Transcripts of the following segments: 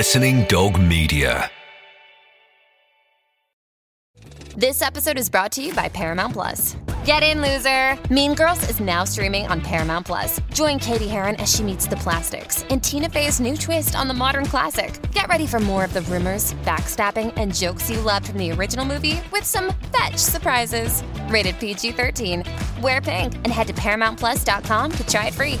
Listening Dog Media. This episode is brought to you by Paramount Plus. Get in, loser! Mean Girls is now streaming on Paramount Plus. Join Cady Heron as she meets the plastics in Tina Fey's new twist on the modern classic. Get ready for more of the rumors, backstabbing, and jokes you loved from the original movie with some fetch surprises. Rated PG 13. Wear pink and head to ParamountPlus.com to try it free.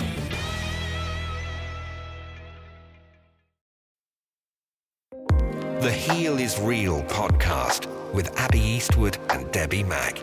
The Heal is Real podcast with Abbie Eastwood and Debbie Mack.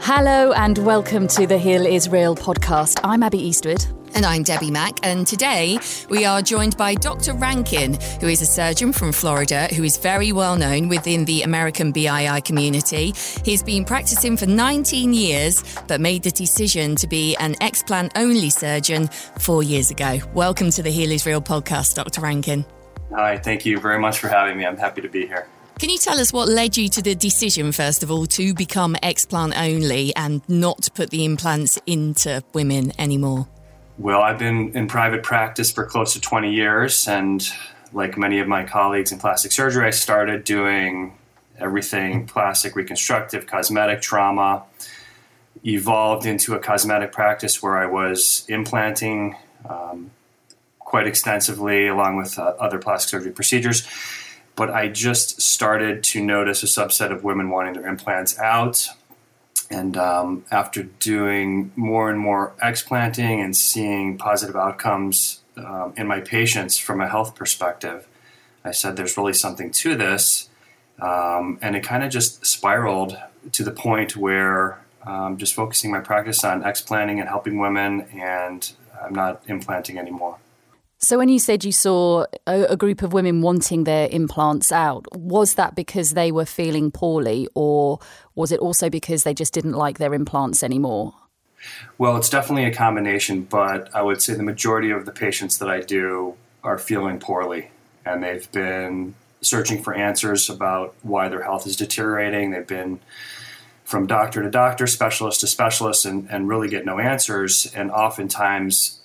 Hello and welcome to the Heal is Real podcast. I'm Abbie Eastwood. And I'm Debbie Mack, and today we are joined by Dr. Rankin, who is a surgeon from Florida who is very well known within the American BII community. He's been practicing for 19 years, but made the decision to be an explant only surgeon four years ago. Welcome to the Heal is Real podcast, Dr. Rankin. Hi, thank you very much for having me. I'm happy to be here. Can you tell us what led you to the decision, first of all, to become explant only and not put the implants into women anymore? Well, I've been in private practice for close to 20 years, and like many of my colleagues in plastic surgery, I started doing everything plastic, reconstructive, cosmetic, trauma, evolved into a cosmetic practice where I was implanting um, quite extensively along with uh, other plastic surgery procedures. But I just started to notice a subset of women wanting their implants out. And um, after doing more and more explanting and seeing positive outcomes um, in my patients from a health perspective, I said there's really something to this. Um, and it kind of just spiraled to the point where I'm just focusing my practice on explanting and helping women, and I'm not implanting anymore. So, when you said you saw a, a, group of women wanting their implants out, was that because they were feeling poorly, or was it also because they just didn't like their implants anymore? Well, it's definitely a combination, but I would say the majority of the patients that I do are feeling poorly, and they've been searching for answers about why their health is deteriorating. They've been from doctor to doctor, specialist to specialist, and, and really get no answers. And oftentimes,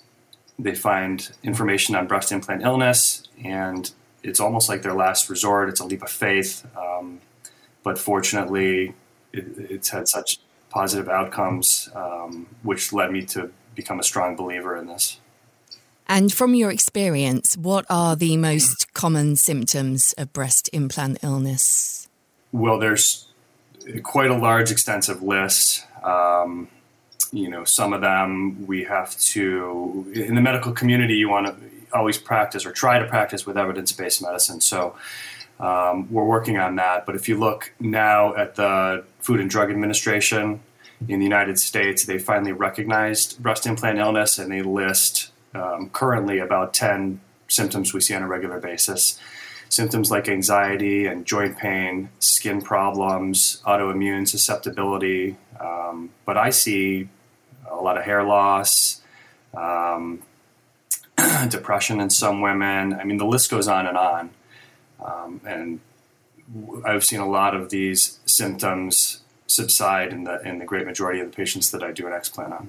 they find information on breast implant illness, and it's almost like their last resort. It's a leap of faith, um, but fortunately, it, it's had such positive outcomes, um, which led me to become a strong believer in this. And from your experience, what are the most common symptoms of breast implant illness? Well, there's quite a large, extensive list. Um, you know, some of them we have to, in the medical community, you want to always practice or try to practice with evidence based medicine. So um, we're working on that. But if you look now at the Food and Drug Administration in the United States, they finally recognized breast implant illness and they list um, currently about 10 symptoms we see on a regular basis. Symptoms like anxiety and joint pain, skin problems, autoimmune susceptibility. Um, but I see a lot of hair loss, um, depression in some women. I mean, the list goes on and on. Um, and I've seen a lot of these symptoms subside in the in the great majority of the patients that I do an explant on.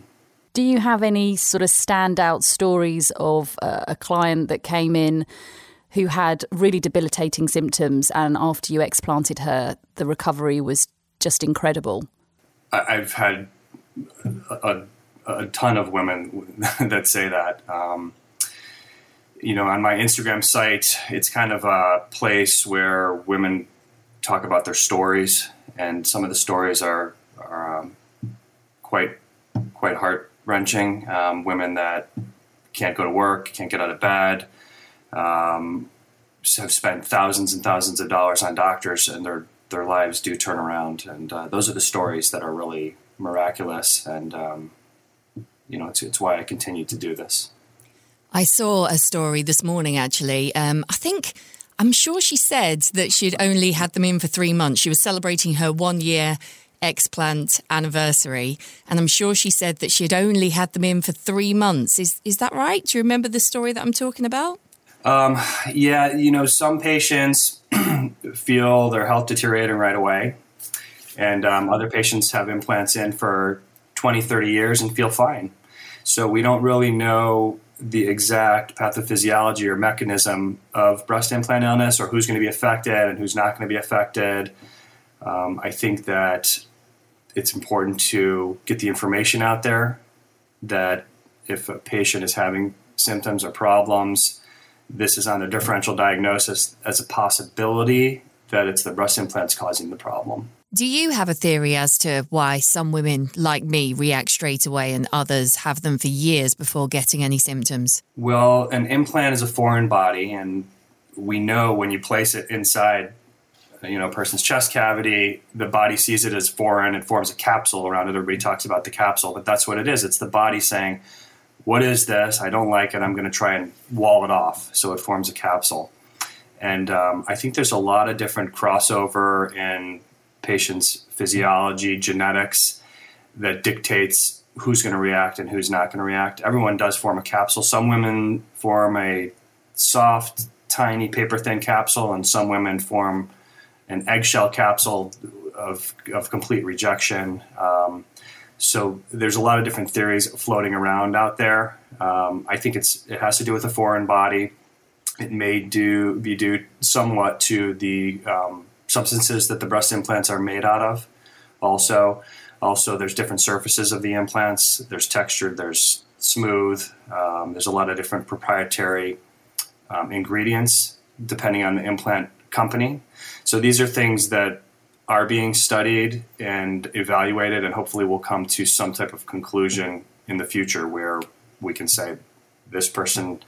Do you have any sort of standout stories of a client that came in who had really debilitating symptoms, and after you explanted her, the recovery was just incredible? I've had a, a ton of women that say that. Um, you know, on my Instagram site, it's kind of a place where women talk about their stories, and some of the stories are, are um, quite quite heart wrenching. Um, women that can't go to work, can't get out of bed, um, have spent thousands and thousands of dollars on doctors, and their their lives do turn around. And uh, those are the stories that are really miraculous, and um, you know, it's, it's why I continue to do this. I saw a story this morning, actually. Um, I think I'm sure she said that she'd only had them in for three months. She was celebrating her one year explant anniversary, and I'm sure she said that she'd only had them in for three months. Is is that right? Do you remember the story that I'm talking about? Um, yeah, you know, some patients feel their health deteriorating right away, and um, other patients have implants in for 20, 30 years and feel fine. So we don't really know the exact pathophysiology or mechanism of breast implant illness or who's going to be affected and who's not going to be affected. Um, I think that it's important to get the information out there that if a patient is having symptoms or problems, this is on a differential diagnosis as a possibility that it's the breast implants causing the problem. Do you have a theory as to why some women, like me, react straight away and others have them for years before getting any symptoms? Well, an implant is a foreign body, and we know when you place it inside you know, a person's chest cavity, the body sees it as foreign and forms a capsule around it. Everybody talks about the capsule, but that's what it is. It's the body saying, What is this? I don't like it. I'm going to try and wall it off. So it forms a capsule. And um, I think there's a lot of different crossover in patients' physiology, genetics that dictates who's going to react and who's not going to react. Everyone does form a capsule. Some women form a soft, tiny, paper thin capsule, and some women form an eggshell capsule of, of complete rejection. Um, so there's a lot of different theories floating around out there. Um, I think it's it has to do with a foreign body. It may do be due somewhat to the um, substances that the breast implants are made out of. Also, also there's different surfaces of the implants. There's textured. There's smooth. Um, there's a lot of different proprietary um, ingredients depending on the implant company. So these are things that are being studied and evaluated, and hopefully we'll come to some type of conclusion in the future where we can say this person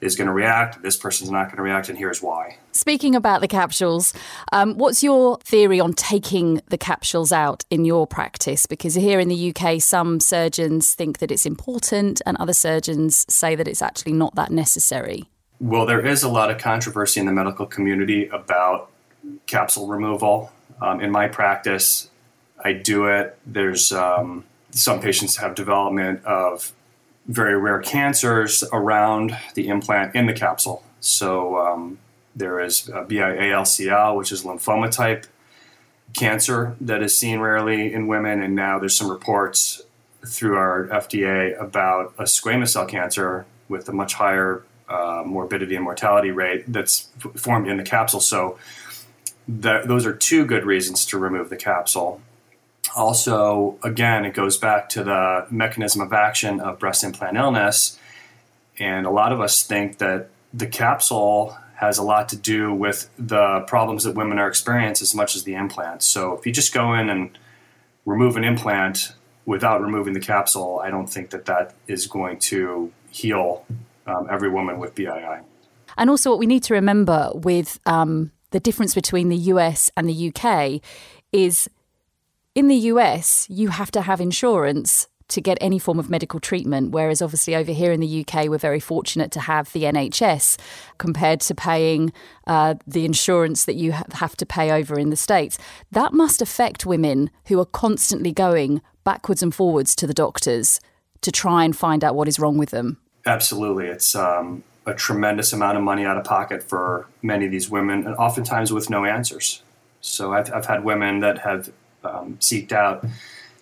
is going to react, this person's not going to react, and here's why. Speaking about the capsules, um, what's your theory on taking the capsules out in your practice? Because here in the UK, some surgeons think that it's important, and other surgeons say that it's actually not that necessary. Well, there is a lot of controversy in the medical community about capsule removal. Um, in my practice, I do it. There's um, some patients have development of very rare cancers around the implant in the capsule. So um, there is BIALCL, which is lymphoma type cancer that is seen rarely in women, and now there's some reports through our FDA about a squamous cell cancer with a much higher uh, morbidity and mortality rate that's f- formed in the capsule. So that, those are two good reasons to remove the capsule. Also, again, it goes back to the mechanism of action of breast implant illness. And a lot of us think that the capsule has a lot to do with the problems that women are experiencing as much as the implant. So if you just go in and remove an implant without removing the capsule, I don't think that that is going to heal um, every woman with BII. And also, what we need to remember with um, the difference between the US and the UK is in the US, you have to have insurance to get any form of medical treatment, whereas obviously over here in the UK, we're very fortunate to have the NHS compared to paying uh, the insurance that you have to pay over in the States. That must affect women who are constantly going backwards and forwards to the doctors to try and find out what is wrong with them. Absolutely. It's um, a tremendous amount of money out of pocket for many of these women, and oftentimes with no answers. So I've, I've had women that have um, seeked out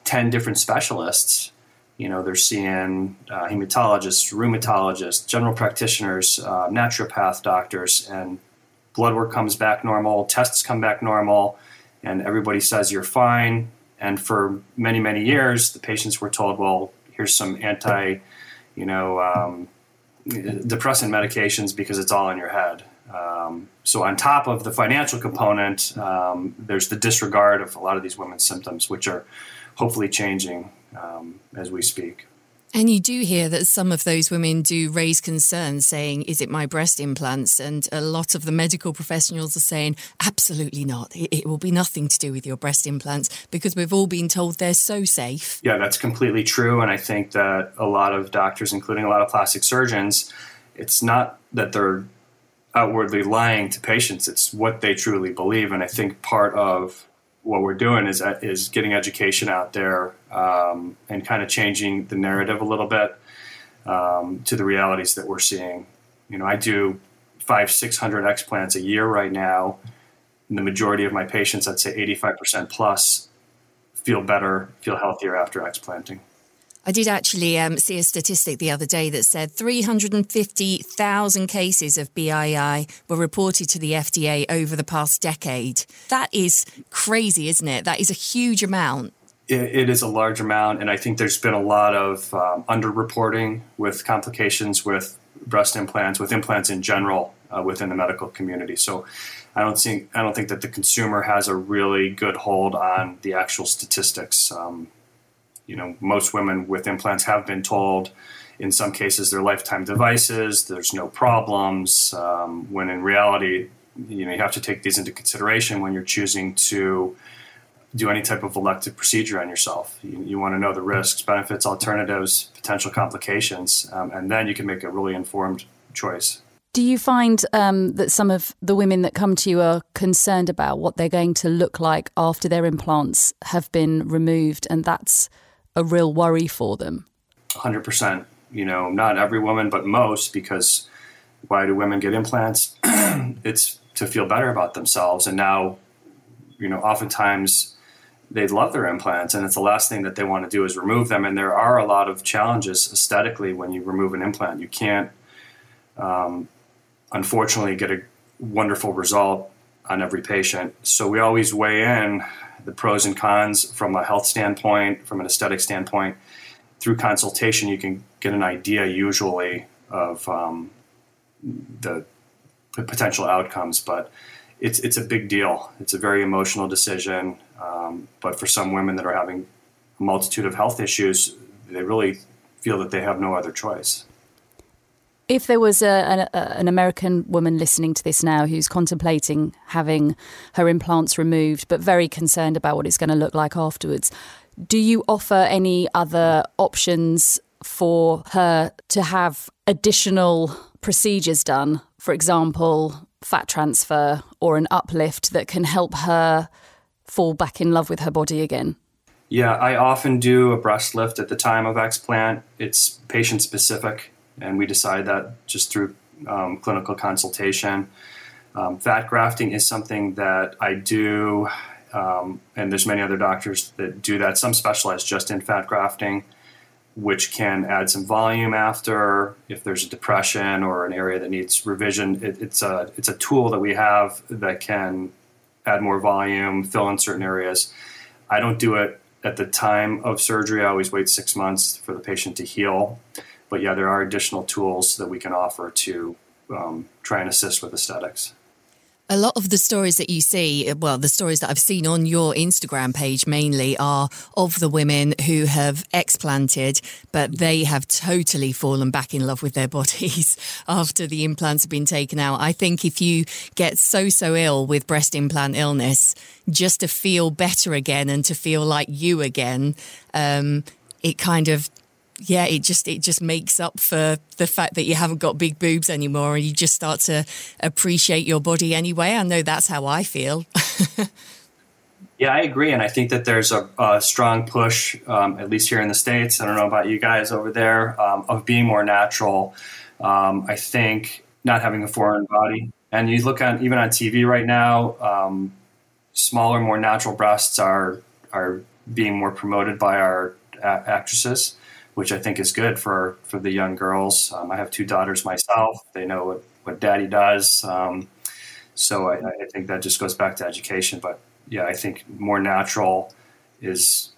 10 different specialists. You know, they're seeing uh, hematologists, rheumatologists, general practitioners, uh, naturopath doctors, and blood work comes back normal, tests come back normal, and everybody says you're fine. And for many, many years, the patients were told, well, here's some anti, you know, um, depressant medications because it's all in your head. Um, so, on top of the financial component, um, there's the disregard of a lot of these women's symptoms, which are hopefully changing um, as we speak. And you do hear that some of those women do raise concerns saying, Is it my breast implants? And a lot of the medical professionals are saying, Absolutely not. It, will be nothing to do with your breast implants because we've all been told they're so safe. Yeah, that's completely true. And I think that a lot of doctors, including a lot of plastic surgeons, it's not that they're outwardly lying to patients. It's what they truly believe, and I think part of what we're doing is is getting education out there um, and kind of changing the narrative a little bit um, to the realities that we're seeing. You know, I do five, six hundred explants a year right now. And the majority of my patients, I'd say 85% plus, feel better, feel healthier after explanting. I did actually um, see a statistic the other day that said 350,000 cases of BII were reported to the FDA over the past decade. That is crazy, isn't it? That is a huge amount. it, is a large amount, and I think there's been a lot of um, underreporting with complications with breast implants, with implants in general uh, within the medical community. So I don't think I don't think that the consumer has a really good hold on the actual statistics. Um, you know, most women with implants have been told, in some cases, they're lifetime devices. There's no problems. Um, when in reality, you know, you have to take these into consideration when you're choosing to do any type of elective procedure on yourself. You, you want to know the risks, benefits, alternatives, potential complications, um, and then you can make a really informed choice. Do you find um, that some of the women that come to you are concerned about what they're going to look like after their implants have been removed, and that's a real worry for them? 100%. You know, not every woman, but most, because why do women get implants? it's to feel better about themselves. And now, you know, oftentimes they love their implants, and it's the last thing that they want to do is remove them. And there are a lot of challenges aesthetically when you remove an implant. You can't, um, unfortunately, get a wonderful result on every patient. So we always weigh in the pros and cons from a health standpoint, from an aesthetic standpoint. Through consultation, you can get an idea usually of um, the, potential outcomes, but it's it's a big deal. It's a very emotional decision. Um, but for some women that are having a multitude of health issues, they really feel that they have no other choice. If there was a, a, an American woman listening to this now who's contemplating having her implants removed, but very concerned about what it's going to look like afterwards, do you offer any other options for her to have additional procedures done? For example, fat transfer or an uplift that can help her fall back in love with her body again? Yeah, I often do a breast lift at the time of explant. It's patient specific and we decide that just through um, clinical consultation. Um, fat grafting is something that I do, um, and there's many other doctors that do that. Some specialize just in fat grafting, which can add some volume after if there's a depression or an area that needs revision. It, it's a it's a tool that we have that can add more volume, fill in certain areas. I don't do it at the time of surgery. I always wait six months for the patient to heal but yeah, there are additional tools that we can offer to um, try and assist with aesthetics. A lot of the stories that you see, well, the stories that I've seen on your Instagram page mainly are of the women who have explanted, but they have totally fallen back in love with their bodies after the implants have been taken out. I think if you get so, so ill with breast implant illness, just to feel better again and to feel like you again, um, it kind of yeah, it just it just makes up for the fact that you haven't got big boobs anymore, and you just start to appreciate your body anyway. I know that's how I feel. yeah, I agree, and I think that there's a, a strong push, um, at least here in the states. I don't know about you guys over there, um, of being more natural. Um, I think not having a foreign body, and you look on even on TV right now, um, smaller, more natural breasts are are being more promoted by our actresses which I think is good for for the young girls. Um, I have two daughters myself; they know what, what daddy does. Um, so I, I, think that just goes back to education. But yeah, I think more natural is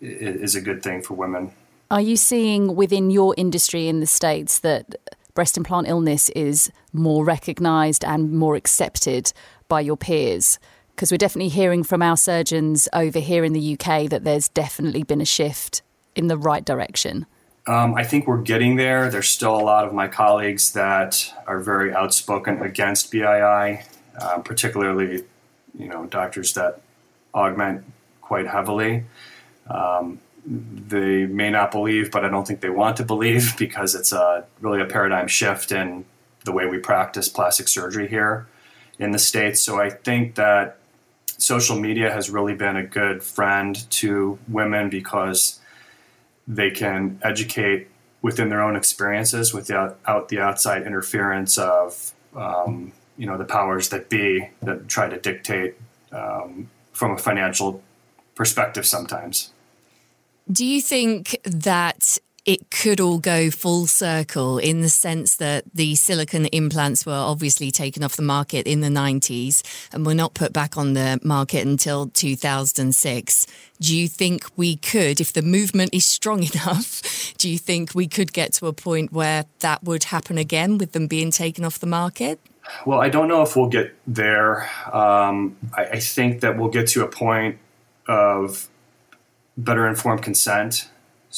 is a good thing for women. Are you seeing within your industry in the states that breast implant illness is more recognised and more accepted by your peers? Because we're definitely hearing from our surgeons over here in the UK that there's definitely been a shift in the right direction? Um, I think we're getting there. There's still a lot of my colleagues that are very outspoken against BII, um, particularly, you know, doctors that augment quite heavily. Um, they may not believe, but I don't think they want to believe because it's a really a paradigm shift in the way we practice plastic surgery here in the States. So I think that social media has really been a good friend to women because they can educate within their own experiences without out the outside interference of um, you know the powers that be that try to dictate um, from a financial perspective sometimes. Do you think that it could all go full circle in the sense that the silicone implants were obviously taken off the market in the 90s and were not put back on the market until 2006. Do you think we could, if the movement is strong enough, do you think we could get to a point where that would happen again with them being taken off the market? Well, I don't know if we'll get there. Um, I, I think that we'll get to a point of better informed consent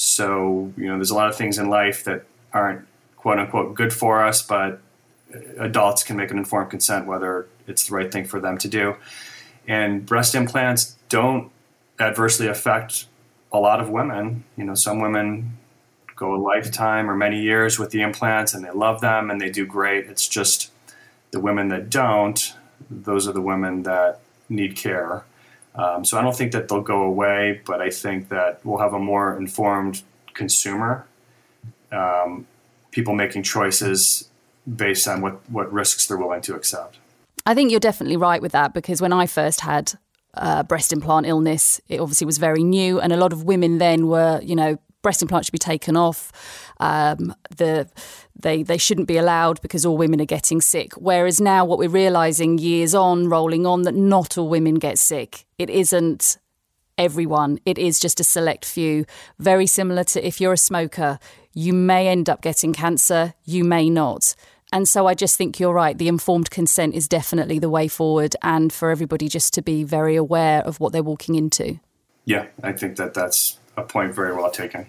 so, you know, there's a lot of things in life that aren't quote unquote good for us, but adults can make an informed consent whether it's the right thing for them to do. And breast implants don't adversely affect a lot of women. You know, some women go a lifetime or many years with the implants and they love them and they do great. It's just the women that don't, those are the women that need care. Um, so I don't think that they'll go away, but I think that we'll have a more informed consumer, um, people making choices based on what, what risks they're willing to accept. I think you're definitely right with that because when I first had uh, breast implant illness, it obviously was very new, and a lot of women then were, you know, breast implants should be taken off. Um, the they they shouldn't be allowed because all women are getting sick. Whereas now, what we're realizing years on, rolling on, that not all women get sick. It isn't everyone. It is just a select few. Very similar to if you're a smoker, you may end up getting cancer, you may not. And so I just think you're right. The informed consent is definitely the way forward, and for everybody just to be very aware of what they're walking into. Yeah, I think that that's a point very well taken.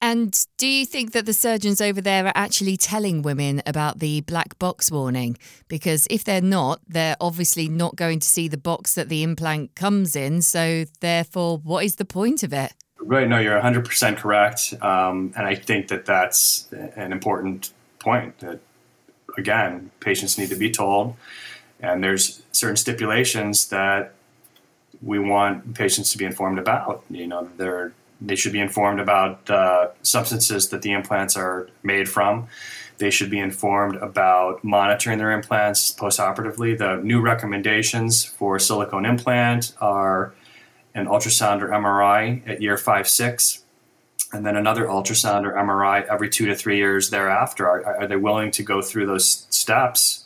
And do you think that the surgeons over there are actually telling women about the black box warning? Because if they're not, they're obviously not going to see the box that the implant comes in. So, therefore, what is the point of it? Right. No, you're 100% correct. Um, and I think that that's an important point that, again, patients need to be told. And there's certain stipulations that we want patients to be informed about. You know, they're they should be informed about uh, substances that the implants are made from. They should be informed about monitoring their implants postoperatively. The new recommendations for silicone implant are an ultrasound or MRI at year five, six, and then another ultrasound or MRI every two to three years thereafter. Are, are they willing to go through those steps,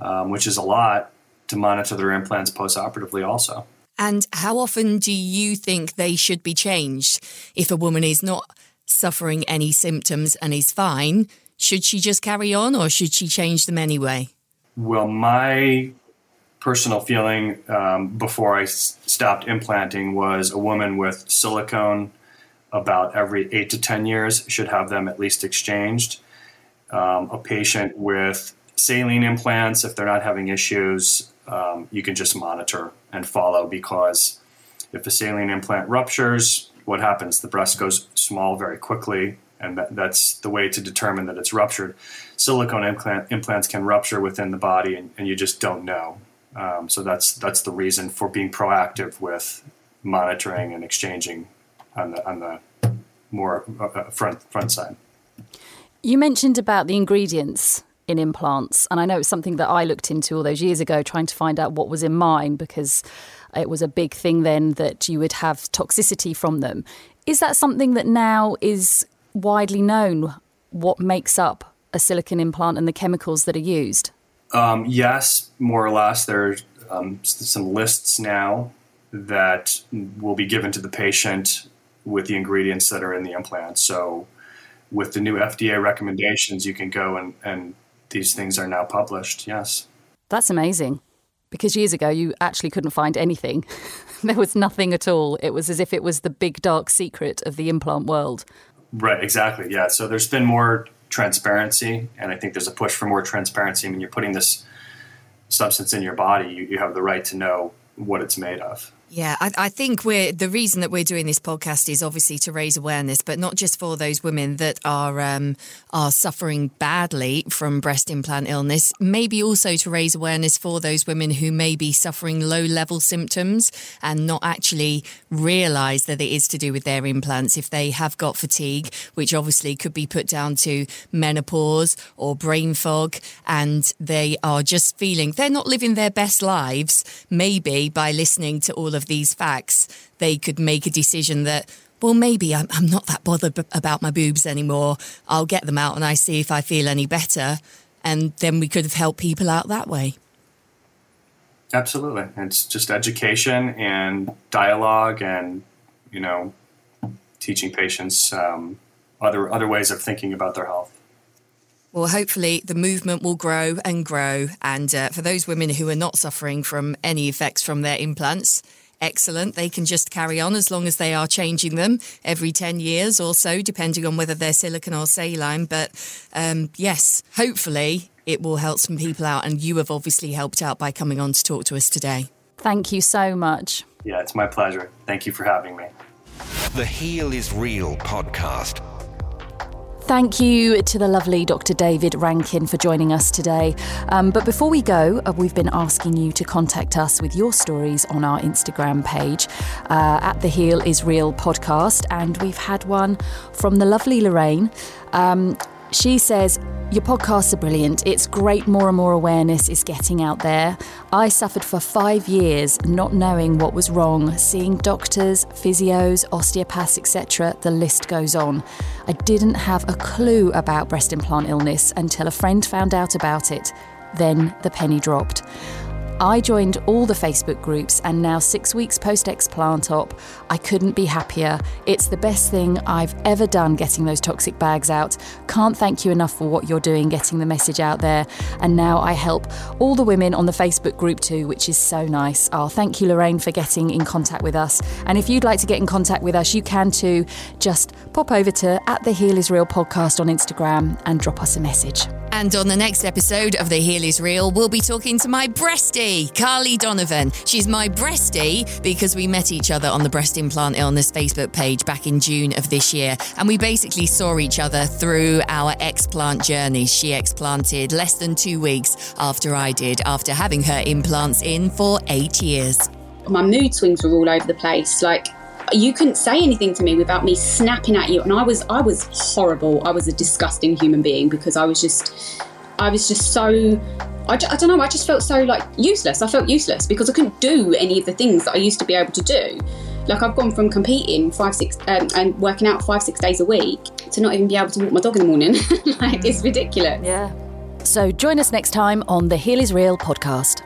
um, which is a lot, to monitor their implants postoperatively also? And how often do you think they should be changed? If a woman is not suffering any symptoms and is fine, should she just carry on or should she change them anyway? Well, my personal feeling um, before I s- stopped implanting was a woman with silicone about every eight to 10 years should have them at least exchanged. Um, a patient with saline implants, if they're not having issues, um, you can just monitor and follow because if a saline implant ruptures, what happens? The breast goes small very quickly, and that, that's the way to determine that it's ruptured. Silicone implant, implants can rupture within the body, and, and you just don't know. Um, so that's that's the reason for being proactive with monitoring and exchanging on the on the more uh, uh front front side. You mentioned about the ingredients in implants. And I know it's something that I looked into all those years ago, trying to find out what was in mine because it was a big thing then that you would have toxicity from them. Is that something that now is widely known? What makes up a silicon implant and the chemicals that are used? Um, yes, more or less. There's um, some lists now that will be given to the patient with the ingredients that are in the implant. So, with the new FDA recommendations, you can go and, and these things are now published. Yes. That's amazing. Because years ago, you actually couldn't find anything. there was nothing at all. It was as if it was the big dark secret of the implant world. Right, exactly. Yeah. So there's been more transparency, and I think there's a push for more transparency. I mean, you're putting this substance in your body, you, you have the right to know what it's made of. Yeah, I, I, think we're the reason that we're doing this podcast is obviously to raise awareness, but not just for those women that are um, are suffering badly from breast implant illness. Maybe also to raise awareness for those women who may be suffering low level symptoms and not actually realise that it is to do with their implants. If they have got fatigue, which obviously could be put down to menopause or brain fog, and they are just feeling they're not living their best lives. Maybe by listening to all of these facts, they could make a decision that, well, maybe I'm, I'm not that bothered b- about my boobs anymore. I'll get them out and I see if I feel any better. And then we could have helped people out that way. Absolutely. It's just education and dialogue and, you know, teaching patients um, other, other ways of thinking about their health. Well, hopefully the movement will grow and grow. And uh, for those women who are not suffering from any effects from their implants, excellent. They can just carry on as long as they are changing them every 10 years or so, depending on whether they're silicon or saline. But um, yes, hopefully it will help some people out. And you have obviously helped out by coming on to talk to us today. Thank you so much. Yeah, it's my pleasure. Thank you for having me. The Heal is Real podcast Thank you to the lovely Dr. David Rankin for joining us today. Um, but before we go, uh, we've been asking you to contact us with your stories on our Instagram page uh, at the Heal is Real podcast. And we've had one from the lovely Lorraine. Um, she says, Your podcasts are brilliant. It's great, more and more awareness is getting out there. I suffered for five years not knowing what was wrong, seeing doctors, physios, osteopaths, etc. The list goes on. I didn't have a clue about breast implant illness until a friend found out about it. Then the penny dropped. I joined all the Facebook groups, and now, six weeks post explant op, I couldn't be happier. It's the best thing I've ever done getting those toxic bags out. Can't thank you enough for what you're doing, getting the message out there. And now I help all the women on the Facebook group too, which is so nice. Oh, thank you, Lorraine, for getting in contact with us. And if you'd like to get in contact with us, you can too. Just pop over to at the Heal is Real podcast on Instagram and drop us a message. And on the next episode of The Heal is Real, we'll be talking to my Carly Donovan. She's my breastie because we met each other on the Breast Implant Illness Facebook page back in June of this year. And we basically saw each other through our explant journey. She explanted less than two weeks after I did, after having her implants in for eight years. My mood swings were all over the place. Like, you couldn't say anything to me without me snapping at you and i was i was horrible i was a disgusting human being because i was just i was just so I, I don't know i just felt so like useless. I felt useless because i couldn't do any of the things that i used to be able to do. Like i've gone from competing five six um, and working out five six days a week to not even be able to walk my dog in the morning. Like it's ridiculous. Yeah. So join us next time on the heal is real podcast